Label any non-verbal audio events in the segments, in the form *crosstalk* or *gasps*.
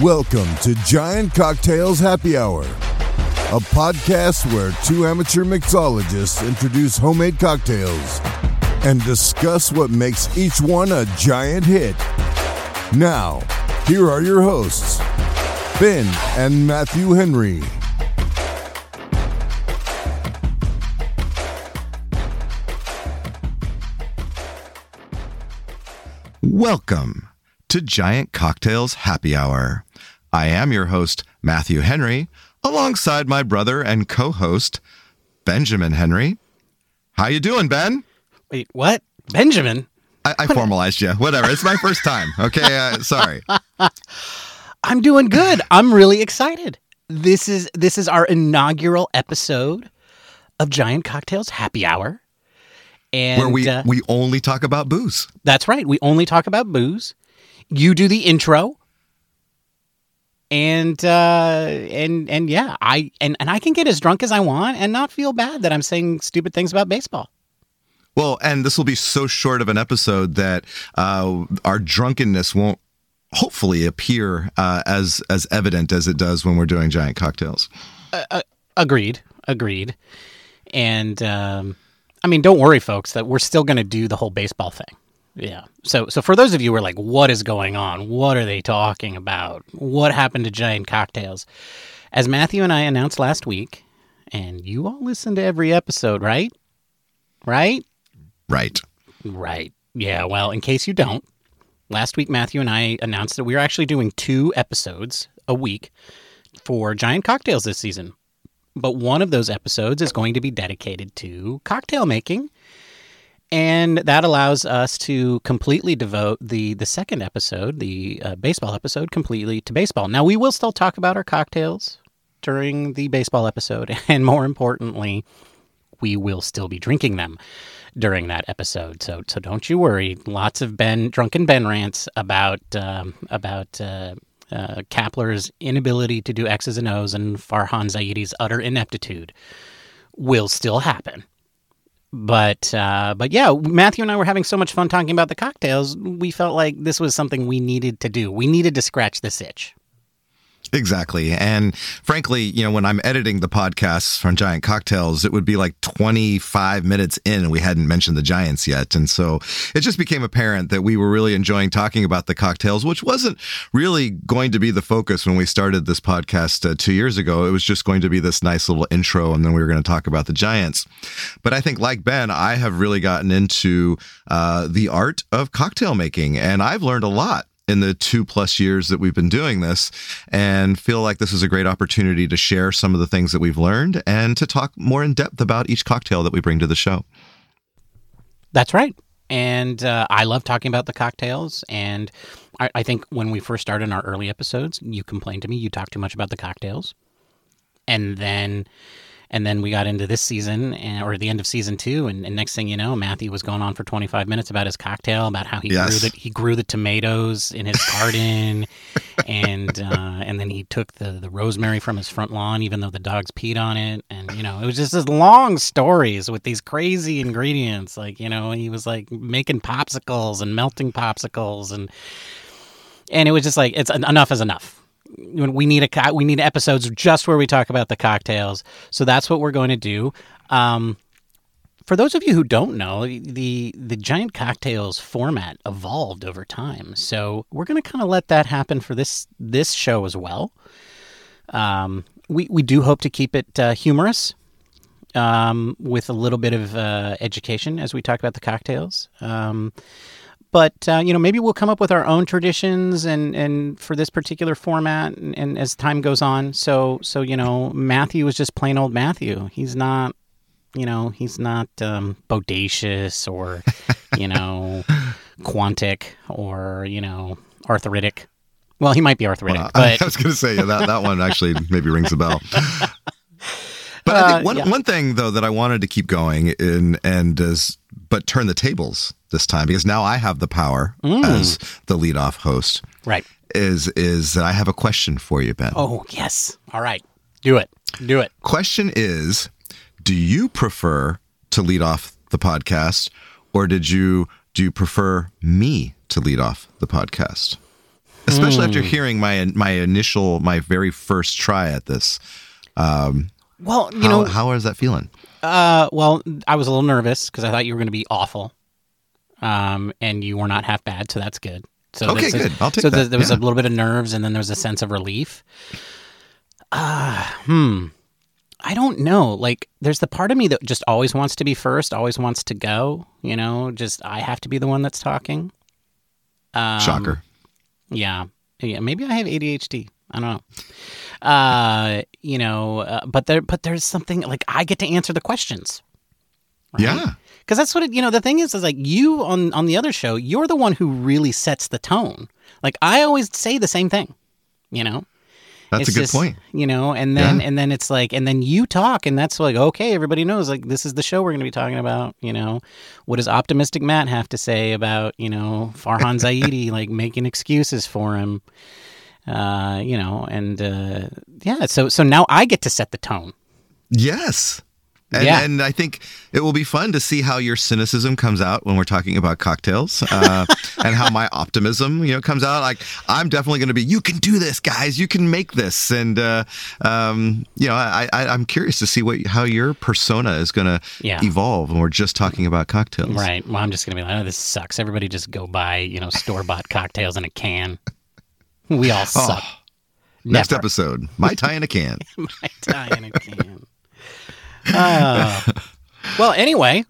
Welcome to Giant Cocktails Happy Hour, a podcast where two amateur mixologists introduce homemade cocktails and discuss what makes each one a giant hit. Now, here are your hosts, Ben and Matthew Henry. Welcome to Giant Cocktails Happy Hour. I am your host, Matthew Henry, alongside my brother and co-host, Benjamin Henry. How you doing, Ben? Wait, what? Benjamin? I, I formalized you. Whatever. It's my first time. Okay, uh, sorry. *laughs* I'm doing good. I'm really excited. This is this is our inaugural episode of Giant Cocktails Happy Hour. And Where we uh, we only talk about booze. that's right. We only talk about booze. You do the intro. And uh and and yeah, I and, and I can get as drunk as I want and not feel bad that I'm saying stupid things about baseball. Well, and this will be so short of an episode that uh, our drunkenness won't hopefully appear uh, as as evident as it does when we're doing giant cocktails. Agreed. Agreed. And um, I mean, don't worry, folks, that we're still going to do the whole baseball thing. Yeah. So, so for those of you who are like, "What is going on? What are they talking about? What happened to giant cocktails?" As Matthew and I announced last week, and you all listened to every episode, right? Right? Right. Right. Yeah. Well, in case you don't, last week Matthew and I announced that we were actually doing two episodes a week for Giant Cocktails this season. But one of those episodes is going to be dedicated to cocktail making. And that allows us to completely devote the the second episode, the uh, baseball episode, completely to baseball. Now we will still talk about our cocktails during the baseball episode, *laughs* and more importantly, we will still be drinking them during that episode. So so don't you worry. Lots of Ben drunken Ben rants about um, about uh, uh, Kapler's inability to do X's and O's and Farhan Zaidi's utter ineptitude will still happen. But uh, but yeah, Matthew and I were having so much fun talking about the cocktails. We felt like this was something we needed to do. We needed to scratch this itch. Exactly. And frankly, you know, when I'm editing the podcasts from Giant Cocktails, it would be like 25 minutes in and we hadn't mentioned the Giants yet. And so it just became apparent that we were really enjoying talking about the cocktails, which wasn't really going to be the focus when we started this podcast uh, two years ago. It was just going to be this nice little intro and then we were going to talk about the Giants. But I think, like Ben, I have really gotten into uh, the art of cocktail making and I've learned a lot in the two plus years that we've been doing this and feel like this is a great opportunity to share some of the things that we've learned and to talk more in depth about each cocktail that we bring to the show. That's right. And uh, I love talking about the cocktails. And I, I think when we first started in our early episodes, you complained to me you talked too much about the cocktails. And then and then we got into this season and, or the end of season two and, and next thing you know matthew was going on for 25 minutes about his cocktail about how he Yes. grew the he grew the tomatoes in his garden. *laughs* And uh, and then he took the, the rosemary from his front lawn even though the dogs peed on it. And you know it was just this long stories with these crazy ingredients like you know he was like making popsicles and melting popsicles and and it was just like it's enough is enough we need a co- we need episodes just where we talk about the cocktails. So that's what we're going to do. Um, for those of you who don't know, the the giant cocktails format evolved over time. So we're going to kind of let that happen for this this show as well. Um, we we do hope to keep it uh, humorous. Um, with a little bit of uh, education as we talk about the cocktails. Um, but uh, you know maybe we'll come up with our own traditions and and for this particular format and, and as time goes on so so you know matthew is just plain old matthew he's not you know he's not um, bodacious or *laughs* you know quantic or you know arthritic well he might be arthritic Uh, *laughs* I was going to say yeah, that that one actually *laughs* maybe rings a bell. But I Uh, think one yeah. one thing though that I wanted to keep going in and is but turn the tables this time because now I have the power Mm. as the leadoff host right is is that I have a question for you, Ben. oh yes all right do it do it Question is, do you prefer to lead off the podcast or did you do you prefer me to lead off the podcast? especially after Hmm. hearing my my initial my very first try at this. Um, Well, you how, know, how is that feeling? Uh, well, I was a little nervous because I thought you were going to be awful, um, and you were not half bad, so that's good. So Okay, is- good. I'll take so that, there- was yeah. a little bit of nerves, and then there was a sense of relief. Ah, hmm. I don't know. Like, there's the part of me that just always wants to be first, always wants to go. You know, just I have to be the one that's talking. Um, Shocker. Yeah. Yeah. Maybe I have ADHD. I don't know. Uh, you know, uh, but there, but there's something like I get to answer the questions. Yeah. Because that's what it, you know. The thing is, is like you on on the other show, you're the one who really sets the tone. Like I always say the same thing. You know, That's It's a good just, point. You know, and then Yeah. and then it's like, and then you talk, and that's like, okay, everybody knows, like this is the show we're going to be talking about. You know, what does optimistic Matt have to say about you know Farhan *laughs* Zaidi like making excuses for him? Uh, you know, and uh, yeah, so so now I get to set the tone. Yes. And, Yeah. and I think it will be fun to see how your cynicism comes out when we're talking about cocktails, uh, and how my optimism, you know, comes out. Like I'm definitely going to be, you can do this, guys. You can make this, and uh, um, you know, I, I, I'm curious to see what how your persona is going to Yeah. evolve when we're just talking about cocktails. Right. Well, I'm just gonna be like, oh, this sucks. Everybody just go buy, you know, store bought cocktails in a can. *laughs* We all suck. Oh, next episode, Mai Tai in a can. *laughs* Mai Tai in a can. Uh, well, anyway,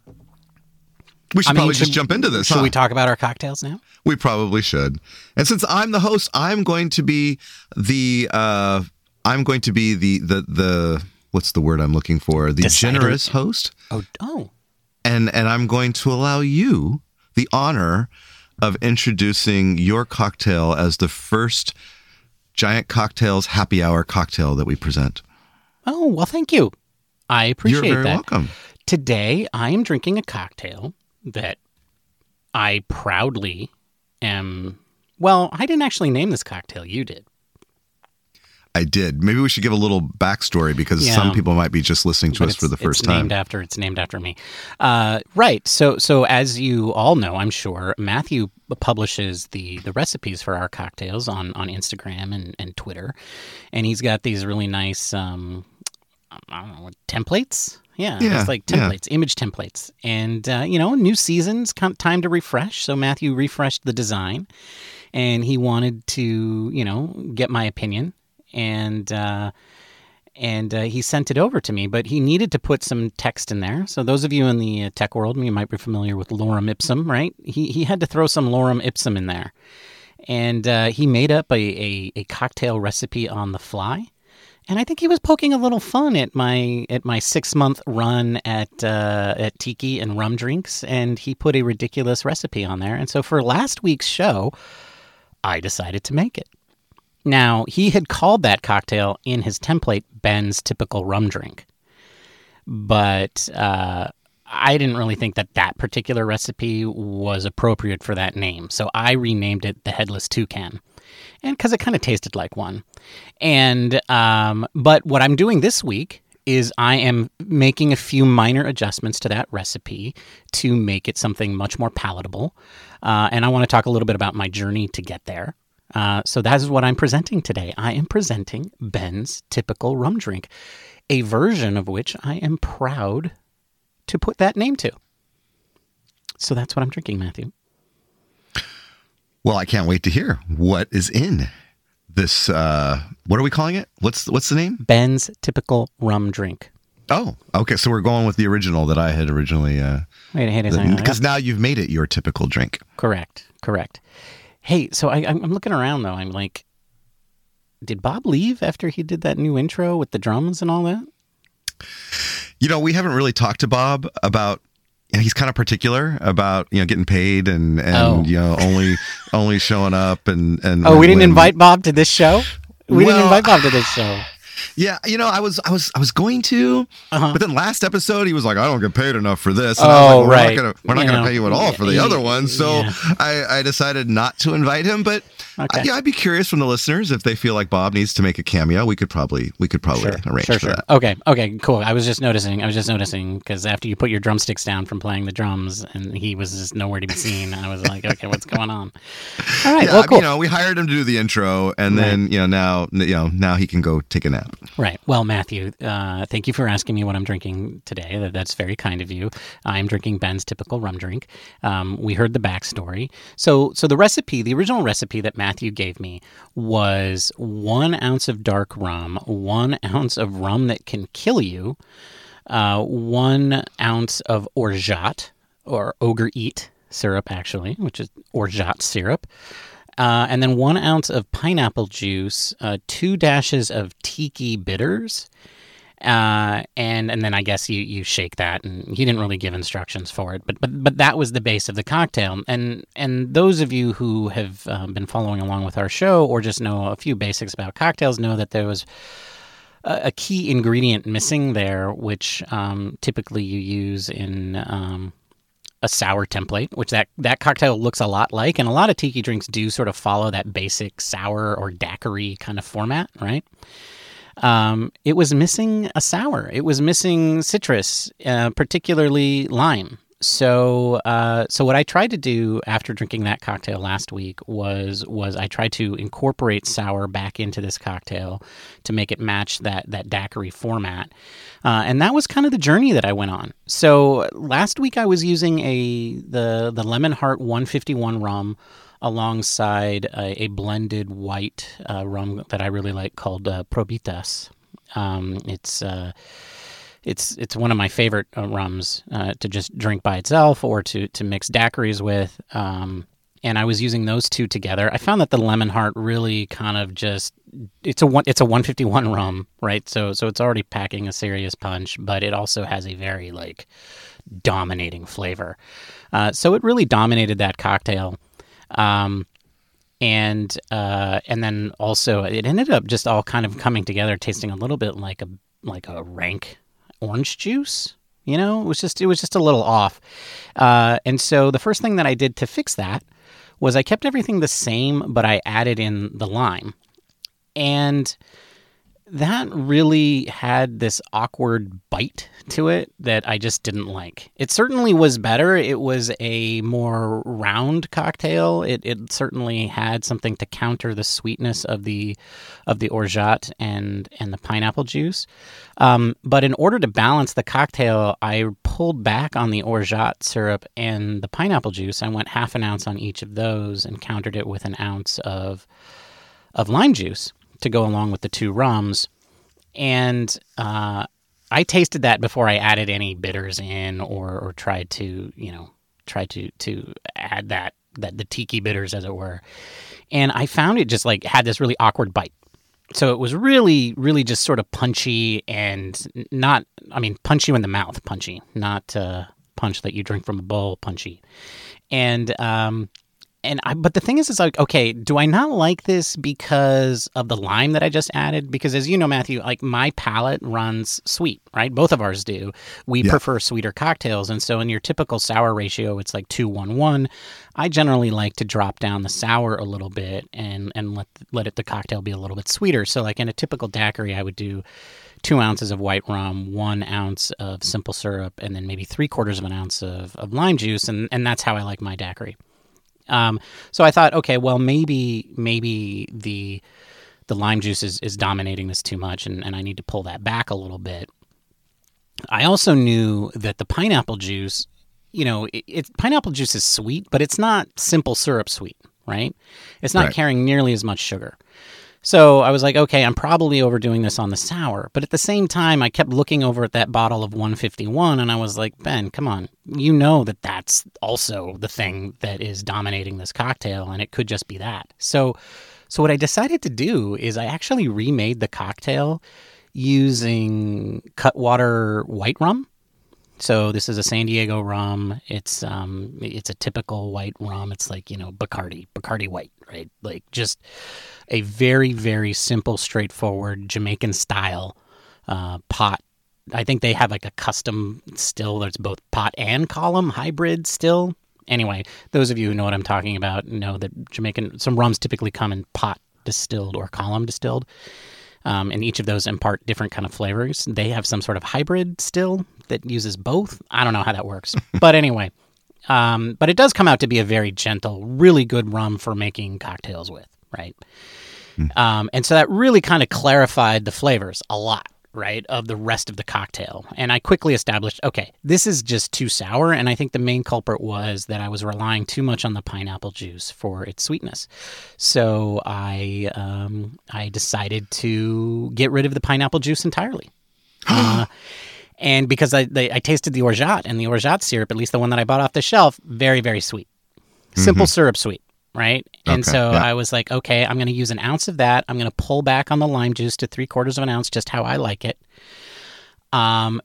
We should I mean, probably should- just jump into this. should huh? we talk about our cocktails now? We probably should. And since I'm the host, I'm going to be the uh I'm going to be the the the what's the word I'm looking for? The Decider. generous host. Oh, oh, And and I'm going to allow you the honor of introducing your cocktail as the first Giant Cocktails happy hour cocktail that we present. oh. Well, thank you. I appreciate that. You're very that. welcome. Today, I am drinking a cocktail that I proudly am. Well, I didn't actually name this cocktail. You did. I did. Maybe we should give a little backstory because Yeah. some people might be just listening to but us for the first it's time. Named after it's named after me, uh, right? So so as you all know, I'm sure Matthew publishes the the recipes for our cocktails on on Instagram and and Twitter, and he's got these really nice um, I don't know what templates. Yeah, Yeah, it's like yeah. templates, image templates, and uh, you know, new seasons, come time to refresh. So Matthew refreshed the design, and he wanted to you know get my opinion and. Uh, and uh, he sent it over to me, but he needed to put some text in there. So those of you in the uh, tech world, you might be familiar with lorem ipsum, right? He he had to throw some lorem ipsum in there, and uh, he made up a, a, a cocktail recipe on the fly. And I think he was poking a little fun at my at my six month run at uh, at Tiki and Rum Drinks, and he put a ridiculous recipe on there. And so for last week's show, I decided to make it. Now, he had called that cocktail in his template Ben's typical rum drink. But uh, I didn't really think that that particular recipe was appropriate for that name. So I renamed it the Headless Toucan. And because it kind of tasted like one. And, um, but what I'm doing this week is I am making a few minor adjustments to that recipe to make it something much more palatable. Uh, and I want to talk a little bit about my journey to get there. Uh, so that is what I'm presenting today. I am presenting Ben's typical rum drink, a version of which I am proud to put that name to. So that's what I'm drinking, Matthew. Well, I can't wait to hear what is in this. Uh, what are we calling it? What's what's the name? Ben's typical rum drink. Oh, okay. So we're going with the original that I had originally. Uh, Wait, because now you've made it your typical drink. Correct, correct. Hey, so I, I'm I'm looking around though. I'm like, did Bob leave after he did that new intro with the drums and all that? You know, we haven't really talked to Bob about. You know, he's kind of particular about you know getting paid and and Oh. you know only *laughs* only showing up and and Oh, we didn't when- invite Bob to this show. We didn't invite Bob to this show. Yeah, you know, I was, I was, I was going to, Uh-huh. but then last episode he was like, "I don't get paid enough for this." And Oh, I was like, well, right. We're not gonna, we're not You gonna know, pay you at all for the yeah, other one. So yeah. I, I decided not to invite him. But Okay. uh, yeah, I'd be curious from the listeners if they feel like Bob needs to make a cameo. We could probably, we could probably arrange sure, for sure. that. Okay, okay, cool. I was just noticing. I was just noticing because after you put your drumsticks down from playing the drums, and he was just nowhere to be seen. I was like, okay, what's going on? All right, Yeah, well, cool. you know, we hired him to do the intro, and then you know now, you know now he can go take a nap. Right. Well, Matthew, uh, thank you for asking me what I'm drinking today. That, that's very kind of you. I'm drinking Ben's typical rum drink. Um, we heard the backstory. So, so the recipe, the original recipe that Matthew gave me was one ounce of dark rum, one *laughs* ounce of rum that can kill you, uh, one ounce of orgeat or ogre eat syrup, actually, which is orgeat syrup. Uh, and then one ounce of pineapple juice, uh, two dashes of tiki bitters, uh, and and then I guess you you shake that, and he didn't really give instructions for it, but but but that was the base of the cocktail. And and those of you who have um, been following along with our show or just know a few basics about cocktails know that there was a, a key ingredient missing there, which um, typically you use in um, a sour template, which that that cocktail looks a lot like, and a lot of tiki drinks do sort of follow that basic sour or daiquiri kind of format, right? Um, it was missing a sour. It was missing citrus, uh, particularly lime. So, uh, so what I tried to do after drinking that cocktail last week was was I tried to incorporate sour back into this cocktail to make it match that that daiquiri format, uh, and that was kind of the journey that I went on. So last week I was using a the the Lemon Hart 151 rum alongside a, a blended white uh, rum that I really like called uh, Probitas. Um, it's uh, it's it's one of my favorite uh, rums uh, to just drink by itself or to to mix daiquiris with. Um, and I was using those two together. I found that the Lemon Hart really kind of just it's a one it's a 151 rum, right? So so it's already packing a serious punch, but it also has a very like dominating flavor. Uh, so it really dominated that cocktail. Um, and uh, and then also it ended up just all kind of coming together, tasting a little bit like a like a rank orange juice. You know, it was just it was just a little off. Uh, and so the first thing that I did to fix that was I kept everything the same, but I added in the lime, and that really had this awkward bite to it that I just didn't like. It certainly was better. It was a more round cocktail. It, it certainly had something to counter the sweetness of the of the orgeat and and the pineapple juice. Um, but in order to balance the cocktail, I pulled back on the orgeat syrup and the pineapple juice. I went half an ounce on each of those and countered it with an ounce of of lime juice to go along with the two rums. And uh, I tasted that before I added any bitters in or, or tried to, you know, try to to add that that the tiki bitters as it were. And I found it just like had this really awkward bite. So it was really, really just sort of punchy and not, I mean, punch you in the mouth, punchy, not uh, punch that you drink from a bowl, punchy. And um, and I, but the thing is, it's like, okay, do I not like this because of the lime that I just added? Because as you know, Matthew, like my palate runs sweet, right? Both of ours do. We Yeah. prefer sweeter cocktails, and so in your typical sour ratio, it's like two one one. I generally like to drop down the sour a little bit and and let let it the cocktail be a little bit sweeter. So like in a typical daiquiri, I would do two ounces of white rum, one ounce of simple syrup, and then maybe three quarters of an ounce of, of lime juice, and and that's how I like my daiquiri. Um, so I thought, okay, well, maybe maybe the the lime juice is, is dominating this too much, and, and I need to pull that back a little bit. I also knew that the pineapple juice, you know, it, it pineapple juice is sweet, but it's not simple syrup sweet, right? It's not Right. carrying nearly as much sugar. So I was like, okay, I'm probably overdoing this on the sour. But at the same time, I kept looking over at that bottle of 151 and I was like, Ben, come on. You know that that's also the thing that is dominating this cocktail and it could just be that. So so what I decided to do is I actually remade the cocktail using Cutwater white rum. So this is a San Diego rum. It's um it's a typical white rum. It's like, you know, Bacardi, Bacardi white, right? Like just a very very simple straightforward Jamaican style uh, pot. I think they have like a custom still that's both pot and column hybrid still. Anyway, those of you who know what I'm talking about know that Jamaican some rums typically come in pot distilled or column distilled. Um, and each of those impart different kind of flavors. They have some sort of hybrid still that uses both. I don't know how that works, *laughs* but anyway, um, but it does come out to be a very gentle, really good rum for making cocktails with, right? Mm. Um, and so that really kind of clarified the flavors a lot right, of the rest of the cocktail. And I quickly established, okay, this is just too sour. And I think the main culprit was that I was relying too much on the pineapple juice for its sweetness. So I um, I decided to get rid of the pineapple juice entirely. *gasps* uh, and because I, they, I tasted the orgeat and the orgeat syrup, at least the one that I bought off the shelf, very, very sweet. Simple mm-hmm. syrup sweet right? And okay, so yeah. I was like, okay, I'm going to use an ounce of that. I'm going to pull back on the lime juice to three quarters of an ounce, just how I like it. Um,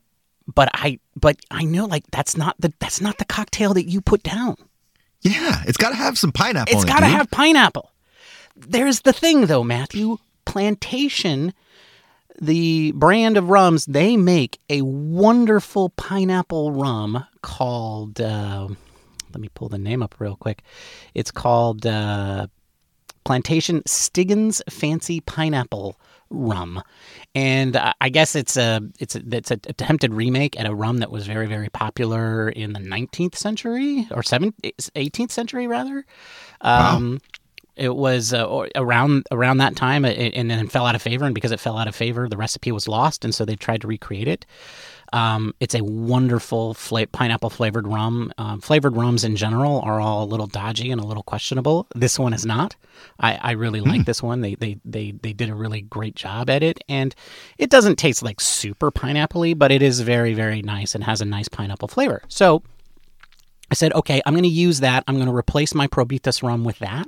but I, but I know like that's not the that's not the cocktail that you put down. Yeah, it's got to have some pineapple. It's got to have pineapple. There's the thing though, Matthew. Plantation, the brand of rums, they make a wonderful pineapple rum called. Uh, let me pull the name up real quick. It's called uh, Plantation Stiggins Fancy Pineapple Rum, and I guess it's a it's a, it's an attempted remake at a rum that was very very popular in the 19th century or 7th 18th century rather. Um, wow. It was uh, around around that time, and then fell out of favor. And because it fell out of favor, the recipe was lost, and so they tried to recreate it. Um, it's a wonderful fla- pineapple flavored rum. Um, flavored rums in general are all a little dodgy and a little questionable. This one is not. I, I really mm. like this one. They, they they they did a really great job at it, and it doesn't taste like super pineappley, but it is very very nice and has a nice pineapple flavor. So I said, okay, I'm going to use that. I'm going to replace my Probitas rum with that.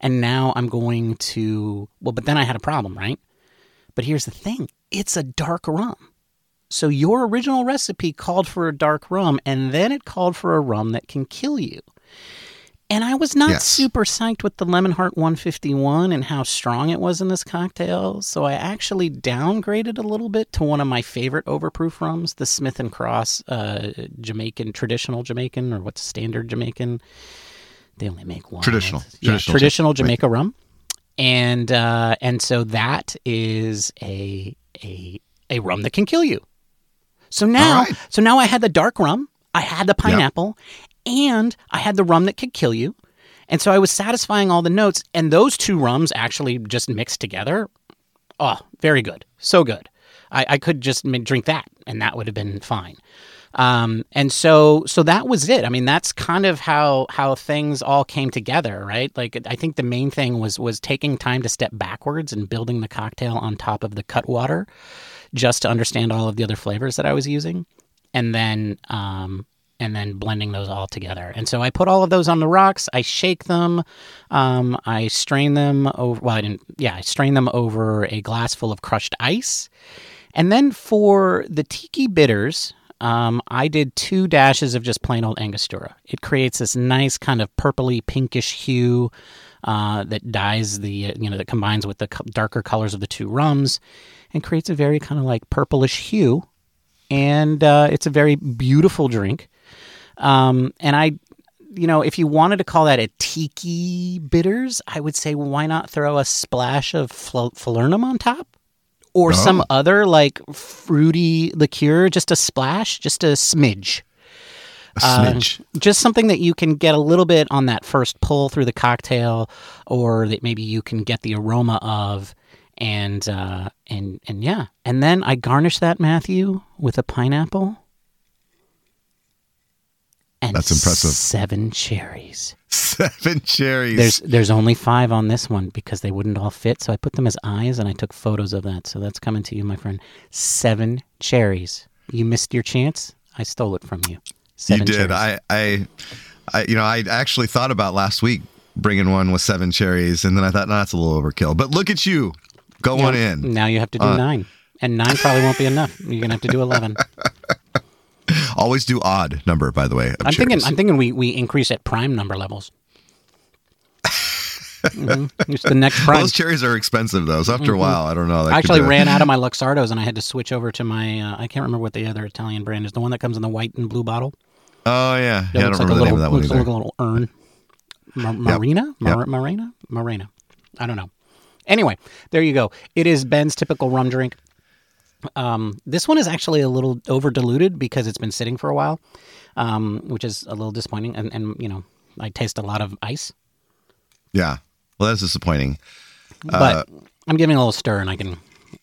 And now I'm going to, well, but then I had a problem, right? But here's the thing it's a dark rum. So your original recipe called for a dark rum, and then it called for a rum that can kill you. And I was not yes. super psyched with the Lemon Hart 151 and how strong it was in this cocktail, so I actually downgraded a little bit to one of my favorite overproof rums, the Smith and Cross uh, Jamaican, traditional Jamaican, or what's standard Jamaican. They only make one. Traditional, yeah, traditional, traditional Jamaica right. rum, and uh, and so that is a a a rum that can kill you. So now, right. so now I had the dark rum, I had the pineapple, yep. and I had the rum that could kill you. And so I was satisfying all the notes, and those two rums actually just mixed together. Oh, very good. So good. I, I could just drink that, and that would have been fine. Um, and so, so that was it. I mean, that's kind of how how things all came together, right? Like, I think the main thing was was taking time to step backwards and building the cocktail on top of the Cutwater just to understand all of the other flavors that I was using, and then um, and then blending those all together. And so I put all of those on the rocks. I shake them. Um, I strain them over. Well, I didn't. Yeah, I strain them over a glass full of crushed ice. And then for the tiki bitters, um, I did two dashes of just plain old Angostura. It creates this nice kind of purpley pinkish hue uh, that dyes the you know that combines with the darker colors of the two rums and creates a very kind of like purplish hue. And uh, it's a very beautiful drink. Um, and I, you know, if you wanted to call that a tiki bitters, I would say why not throw a splash of falernum on top? Or oh. some other like fruity liqueur, just a splash, just a smidge. A smidge. Uh, just something that you can get a little bit on that first pull through the cocktail, or that maybe you can get the aroma of and uh, and and yeah, and then I garnish that Matthew with a pineapple. And That's impressive. Seven cherries. *laughs* Seven cherries. There's there's only five on this one because they wouldn't all fit, so I put them as eyes and I took photos of that. So that's coming to you, my friend. Seven cherries. You missed your chance. I stole it from you. Seven you did. I, I, I, you know, I actually thought about last week bringing one with seven cherries, and then I thought, no, that's a little overkill. But look at you, Go on in. Now you have to do uh, nine, and nine probably won't be enough. You're gonna have to do eleven. *laughs* Always do odd number, by the way. I'm thinking. I'm thinking we we increase at prime number levels. mm-hmm. It's the next *laughs* prime. Those cherries are expensive though. So after mm-hmm. a while, I don't know. I actually ran out of my *laughs* Luxardos and I had to switch over to my. Uh, I can't remember what the other Italian brand is. The one that comes in the white and blue bottle. Oh yeah, yeah. I don't remember like the name of that one looks either. like a little urn. Mar- Marina. Mar- Yep. Marina, Marina. I don't know. Anyway, there you go. It is Ben's typical rum drink. Um, this one is actually a little over diluted because it's been sitting for a while, um, which is a little disappointing. And, and you know, I taste a lot of ice, Yeah. Well, that's disappointing. but I'm giving a little stir, and I can,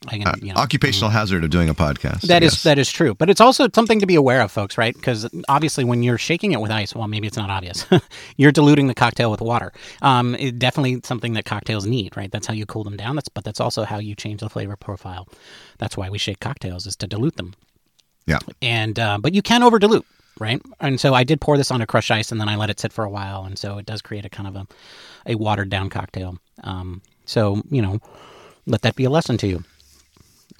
I can, you know, Occupational hazard of doing a podcast. That is that is true, but it's also something to be aware of, folks, right? Because obviously, when you're shaking it with ice, well, maybe it's not obvious. *laughs* you're diluting the cocktail with water. Um, it definitely something that cocktails need, right? That's how you cool them down. That's but that's also how you change the flavor profile. That's why we shake cocktails is to dilute them. Yeah. And uh, but you can over dilute, right? And so I did pour this onto crushed ice, and then I let it sit for a while, and so it does create a kind of a, a watered down cocktail. Um, so you know, let that be a lesson to you.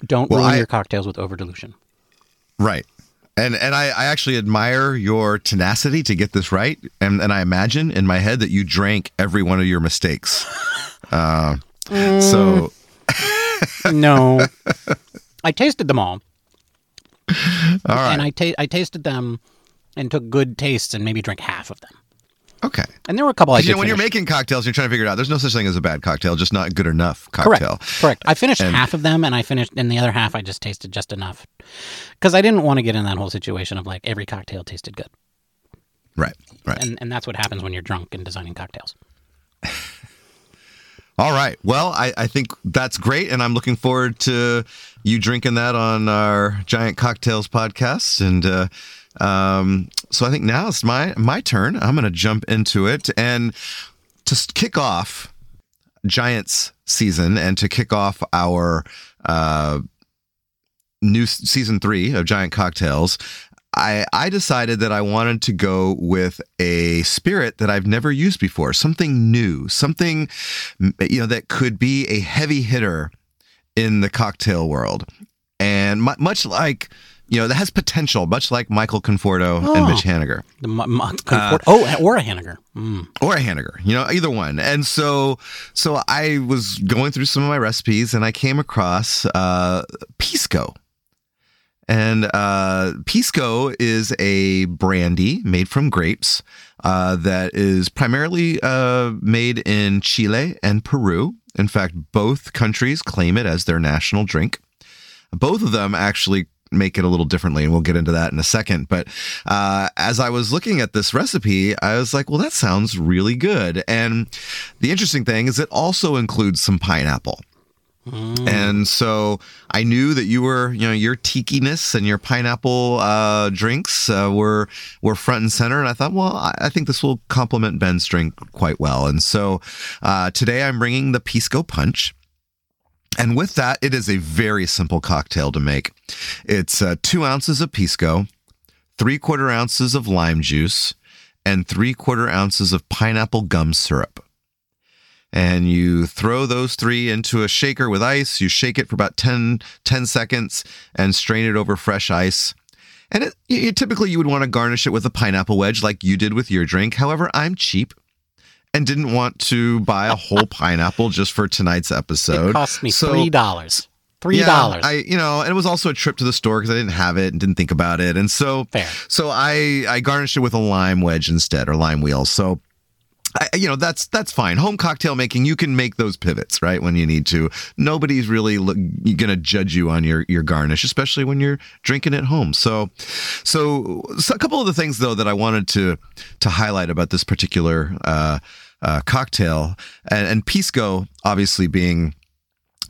Don't Well, ruin I- your cocktails with over dilution. Right. And and I, I actually admire your tenacity to get this right. And and I imagine in my head that you drank every one of your mistakes. *laughs* Uh, so *laughs* No, *laughs* I tasted them all, all right. and I ta- I tasted them and took good tastes and maybe drank half of them. Okay. And there were a couple I did you know, when you're making cocktails, you're trying to figure it out. There's no such thing as a bad cocktail, just not good enough cocktail. Correct. Correct. I finished And- half of them, and I finished, and the other half I just tasted just enough because I didn't want to get in that whole situation of like every cocktail tasted good, Right. Right. and and that's what happens when you're drunk and designing cocktails. *laughs* All right. Well, I, I think that's great, and I'm looking forward to you drinking that on our Giant Cocktails podcast. And uh, um, so I think now it's my my turn. I'm going to jump into it, and to kick off Giants season, and to kick off our uh, new season three of Giant Cocktails. I, I decided that I wanted to go with a spirit that I've never used before, something new, something you know that could be a heavy hitter in the cocktail world, and mu- much like you know that has potential, much like Michael Conforto and Oh. Mitch Haniger The mu- mu- comfort- oh, or a Henniger. Mm. or a Haniger, you know, either one. And so, so I was going through some of my recipes, and I came across uh, Pisco. And uh, Pisco is a brandy made from grapes uh, that is primarily uh, made in Chile and Peru. In fact, both countries claim it as their national drink. Both of them actually make it a little differently, and we'll get into that in a second. But uh, as I was looking at this recipe, I was like, well, that sounds really good. And the interesting thing is, it also includes some pineapple. And so I knew that you were, you know, your tikiness and your pineapple uh, drinks uh, were were front and center. And I thought, well, I, I think this will complement Ben's drink quite well. And so uh, today I'm bringing the Pisco Punch. And with that, it is a very simple cocktail to make. It's uh, two ounces of Pisco, three quarter ounces of lime juice, and three quarter ounces of pineapple gum syrup and you throw those three into a shaker with ice. You shake it for about 10, 10 seconds and strain it over fresh ice. And it, you, typically you would want to garnish it with a pineapple wedge like you did with your drink. However, I'm cheap and didn't want to buy a whole *laughs* pineapple just for tonight's episode. It cost me So- three dollars. Three yeah, dollars. I, you know, and it was also a trip to the store because I didn't have it and didn't think about it, and so, Fair. so I I garnished it with a lime wedge instead or lime wheel. So, I, you know, that's that's fine. Home cocktail making, you can make those pivots right when you need to. Nobody's really gonna judge you on your your garnish, especially when you're drinking at home. So, so, so a couple of the things though that I wanted to to highlight about this particular uh, uh, cocktail and, and pisco, obviously being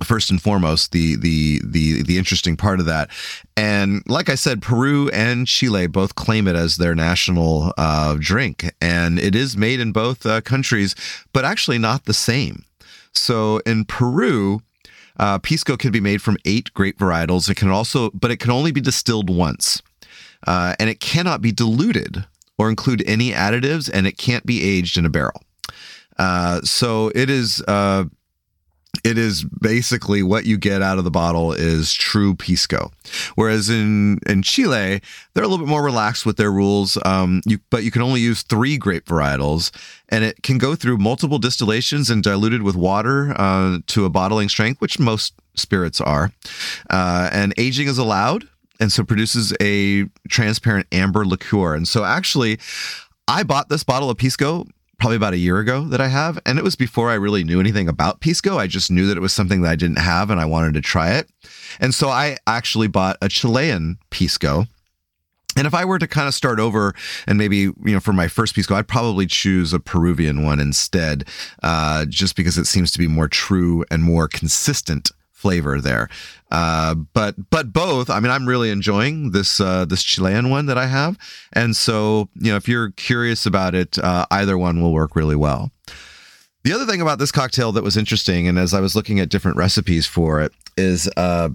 first and foremost the the the the interesting part of that. And like i said peru and chile both claim it as their national uh, drink and it is made in both uh, countries but actually not the same. So in peru uh, pisco can be made from eight grape varietals. It can also but it can only be distilled once. Uh, and it cannot be diluted or include any additives and it can't be aged in a barrel. Uh, so it is uh, it is basically what you get out of the bottle is true pisco. Whereas in in Chile, they're a little bit more relaxed with their rules. Um, you, but you can only use three grape varietals, and it can go through multiple distillations and diluted with water uh, to a bottling strength, which most spirits are. Uh, and aging is allowed, and so produces a transparent amber liqueur. And so actually, I bought this bottle of pisco probably about a year ago that I have. And it was before I really knew anything about Pisco. I just knew that it was something that I didn't have and I wanted to try it. And so I actually bought a Chilean Pisco. And if I were to kind of start over and maybe, you know, for my first Pisco, I'd probably choose a Peruvian one instead, uh, just because it seems to be more true and more consistent flavor there. Uh, but but both, I mean, I'm really enjoying this uh, this Chilean one that I have, and so you know, if you're curious about it, uh, either one will work really well. The other thing about this cocktail that was interesting, and as I was looking at different recipes for it, is uh,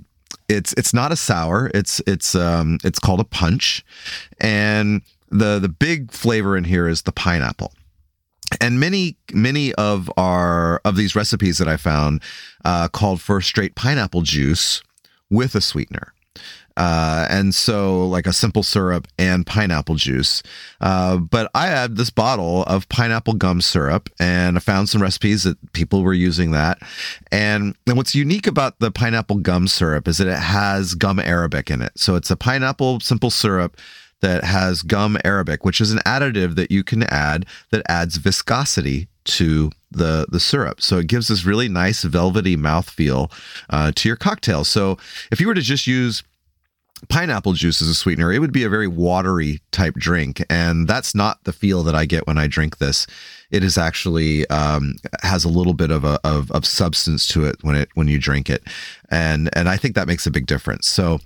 it's it's not a sour. It's it's um, it's called a punch, and the the big flavor in here is the pineapple and many many of our of these recipes that I found uh, called for straight pineapple juice with a sweetener. Uh, and so like a simple syrup and pineapple juice. Uh, but I had this bottle of pineapple gum syrup and I found some recipes that people were using that. And, and what's unique about the pineapple gum syrup is that it has gum arabic in it. So it's a pineapple simple syrup that has gum arabic, which is an additive that you can add that adds viscosity to the the syrup. So it gives this really nice velvety mouthfeel uh, to your cocktail. So if you were to just use pineapple juice as a sweetener, it would be a very watery type drink, and that's not the feel that I get when I drink this it is actually um, has a little bit of a of, of substance to it when it when you drink it, and and I think that makes a big difference. So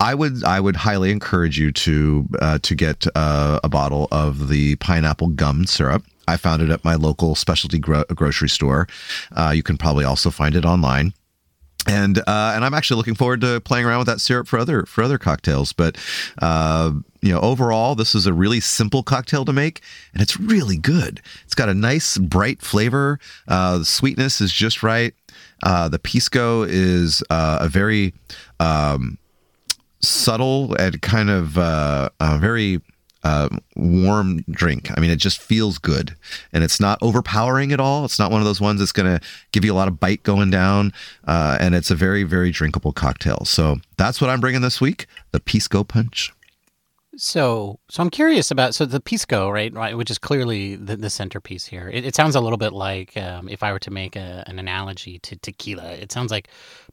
I would I would highly encourage you to uh, to get uh, a bottle of the pineapple gum syrup. I found it at my local specialty gro- grocery store. Uh, you can probably also find it online and uh, and I'm actually looking forward to playing around with that syrup for other for other cocktails. But uh, you know, overall, this is a really simple cocktail to make, and it's really good. It's got a nice bright flavor. Uh, the sweetness is just right. Uh, the pisco is uh, a very um, subtle and kind of uh, very uh, warm drink. I mean, it just feels good and it's not overpowering at all. It's not one of those ones that's going to give you a lot of bite going down. Uh, and it's a very, very drinkable cocktail. So that's what I'm bringing this week the Pisco Punch. So, so I'm curious about so the pisco, right, right, which is clearly the, the centerpiece here. It, it sounds a little bit like um, if I were to make a, an analogy to tequila, it sounds like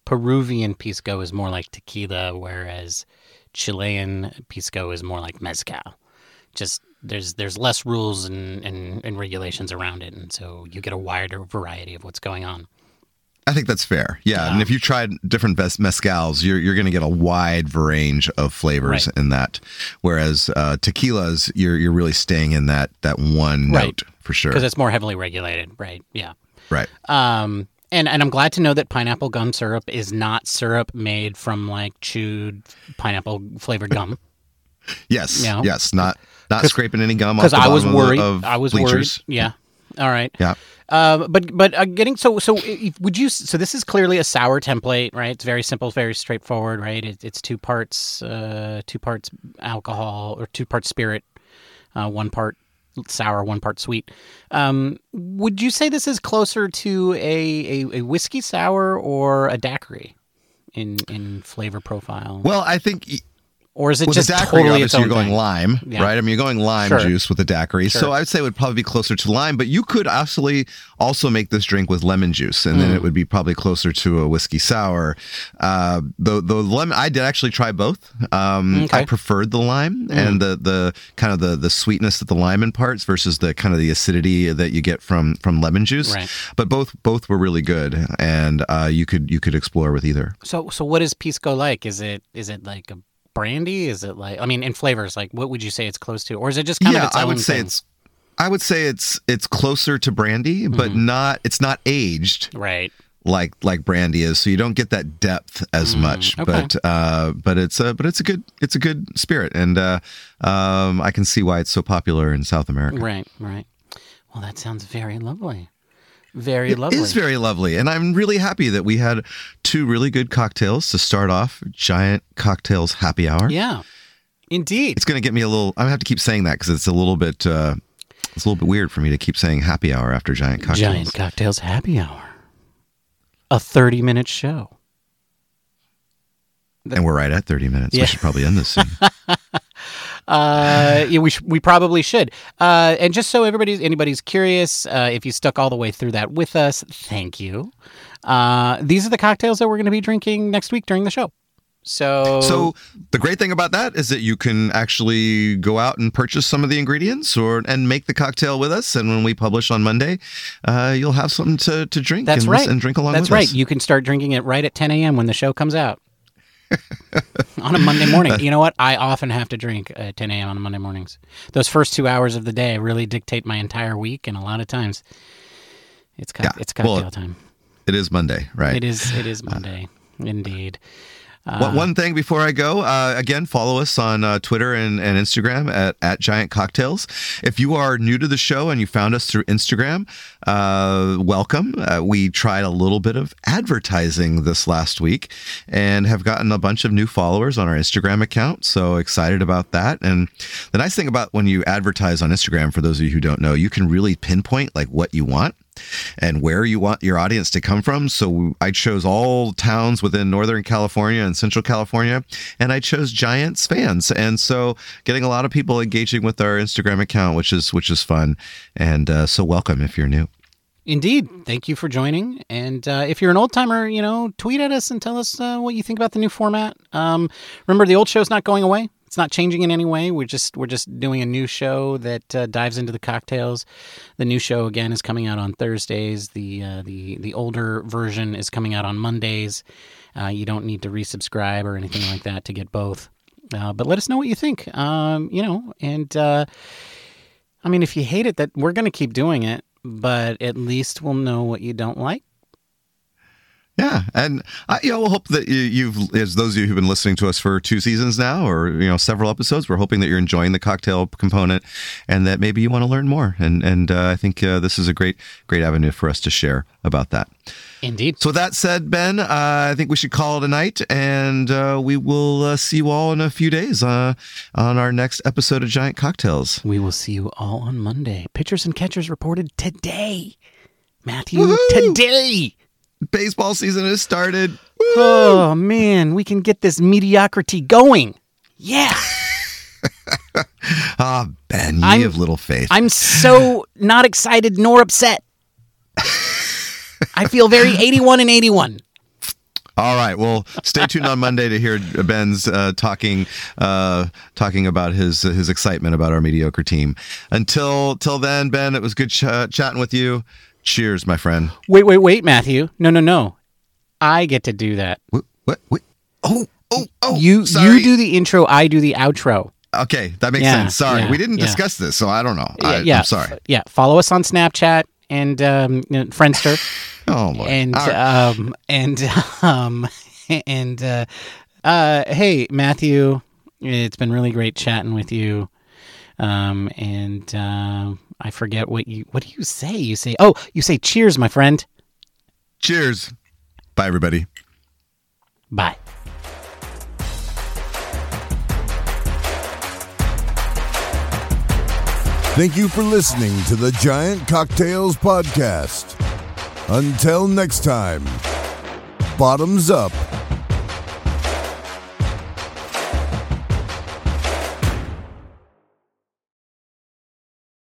Peruvian pisco is more like tequila, whereas Chilean pisco is more like mezcal just there's there's less rules and, and, and regulations around it, and so you get a wider variety of what's going on. I think that's fair. Yeah. yeah. And if you tried different mezcals, you're, you're going to get a wide range of flavors right. in that. Whereas uh, tequilas, you're, you're really staying in that, that one right. note for sure. Because it's more heavily regulated. Right. Yeah. Right. Um, and, and I'm glad to know that pineapple gum syrup is not syrup made from like chewed pineapple flavored gum. *laughs* yes. You know? Yes. Not not scraping any gum because I was worried. Of, I was bleachers. worried. Yeah. All right. Yeah. Uh, but but uh, getting so so would you so this is clearly a sour template right it's very simple very straightforward right it, it's two parts uh, two parts alcohol or two parts spirit uh, one part sour one part sweet um, would you say this is closer to a, a, a whiskey sour or a daiquiri in in flavor profile well I think or is it with just a daiquiri, totally obviously you're going thing? lime, yeah. right? I mean, you're going lime sure. juice with the daiquiri. Sure. So I would say it would probably be closer to lime, but you could actually also make this drink with lemon juice, and mm. then it would be probably closer to a whiskey sour. Uh, the the lemon, I did actually try both. Um, okay. I preferred the lime mm. and the the kind of the the sweetness that the lime imparts versus the kind of the acidity that you get from from lemon juice. Right. But both both were really good, and uh, you could you could explore with either. So so what is pisco like? Is it is it like a brandy? Is it like I mean in flavors like what would you say it's close to or is it just kind yeah, of its I would say thing? it's I would say it's it's closer to brandy but Mhm. not it's not aged right. like like brandy is so you don't get that depth as Mm, much okay. but uh but it's a but it's a good it's a good spirit and uh um I can see why it's so popular in South America. Right, right. Well, that sounds very lovely. Very It lovely. is very lovely. And I'm really happy that we had two really good cocktails to start off Giant Cocktails Happy Hour. yeah, indeed. It's going to get me a little, I have to keep saying that because it's a little bit, uh, it's a little bit weird for me to keep saying happy hour after Giant Cocktails. Giant Cocktails Happy Hour, a thirty-minute show. and we're right at 30 minutes. Yeah. We should probably end this soon. *laughs* Uh, yeah, we sh- we probably should. Uh, and just so everybody's anybody's curious, uh, if you stuck all the way through that with us, thank you. Uh, these are the cocktails that we're going to be drinking next week during the show. So, So the great thing about that is that you can actually go out and purchase some of the ingredients or and make the cocktail with us. And when we publish on Monday, uh, you'll have something to, to drink that's and, right. and drink along That's right. us. You can start drinking it right at 10 a.m. when the show comes out. On a Monday morning. *laughs* You know what? I often have to drink at 10 a.m. on Monday mornings. Those first two hours of the day really dictate my entire week, and a lot of times it's co- Yeah. it's cocktail Well, time. It is Monday, right? It is it is uh, Monday, indeed. One- one thing before I go, uh, again, follow us on uh, Twitter and, and Instagram at, at Giant Cocktails. If you are new to the show and you found us through Instagram, uh, welcome. Uh, we tried a little bit of advertising this last week and have gotten a bunch of new followers on our Instagram account. So excited about that. And the nice thing about when you advertise on Instagram, for those of you who don't know, you can really pinpoint like what you want and where you want your audience to come from. So I chose all towns within Northern California and Central California, and I chose Giants fans. And so getting a lot of people engaging with our Instagram account, which is which is fun. And uh, so welcome if you're new. Indeed. Thank you for joining. And uh, if you're an old timer, you know, tweet at us and tell us uh, what you think about the new format. Um, remember, the old show's not going away. It's not changing in any way. We're just we're just doing a new show that uh, dives into the cocktails. The new show again is coming out on Thursdays. The uh, the the older version is coming out on Mondays. Uh, you don't need to resubscribe or anything like that to get both. Uh, but let us know what you think. Um, you know, and uh, I mean, if you hate it, that we're going to keep doing it, but at least we'll know what you don't like. Yeah, and I, you know, we'll hope that you, you've, as those of you who've been listening to us for two seasons now, or you know, several episodes, we're hoping that you're enjoying the cocktail component, and that maybe you want to learn more. And and uh, I think uh, this is a great great avenue for us to share about that. Indeed. So with that said, Ben, uh, I think we should call it a night, and uh, we will uh, see you all in a few days uh, on our next episode of Giant Cocktails. We will see you all on Monday. Pitchers and catchers reported today. Matthew, Woohoo! today. Baseball season has started. Oh, man, we can get this mediocrity going. Yeah. *laughs* Ah, Ben, ye I'm- of little faith. I'm so *laughs* not excited nor upset. I feel very 81 and 81. All right. Well, stay tuned on Monday to hear Ben's uh, talking uh, talking about his his excitement about our mediocre team. Until till then, Ben, it was good ch- chatting with you. Cheers, my friend. Wait, wait, wait, Matthew. No, no, no. I get to do that. What? What? what? Oh, oh, oh. you sorry. you do the intro, I do the outro. Okay, that makes Yeah, sense. Sorry, yeah, we didn't yeah. discuss this, so I don't know. I, yeah, I'm sorry. yeah, follow us on Snapchat and um, you know, Friendster. *laughs* Oh, Lord. and right. um and *laughs* um and uh uh hey Matthew it's been really great chatting with you um and uh, I forget what you what do you say you say oh you say cheers my friend Cheers. Bye, everybody. bye Thank you for listening to the Giant Cocktails Podcast. Until next time, bottoms up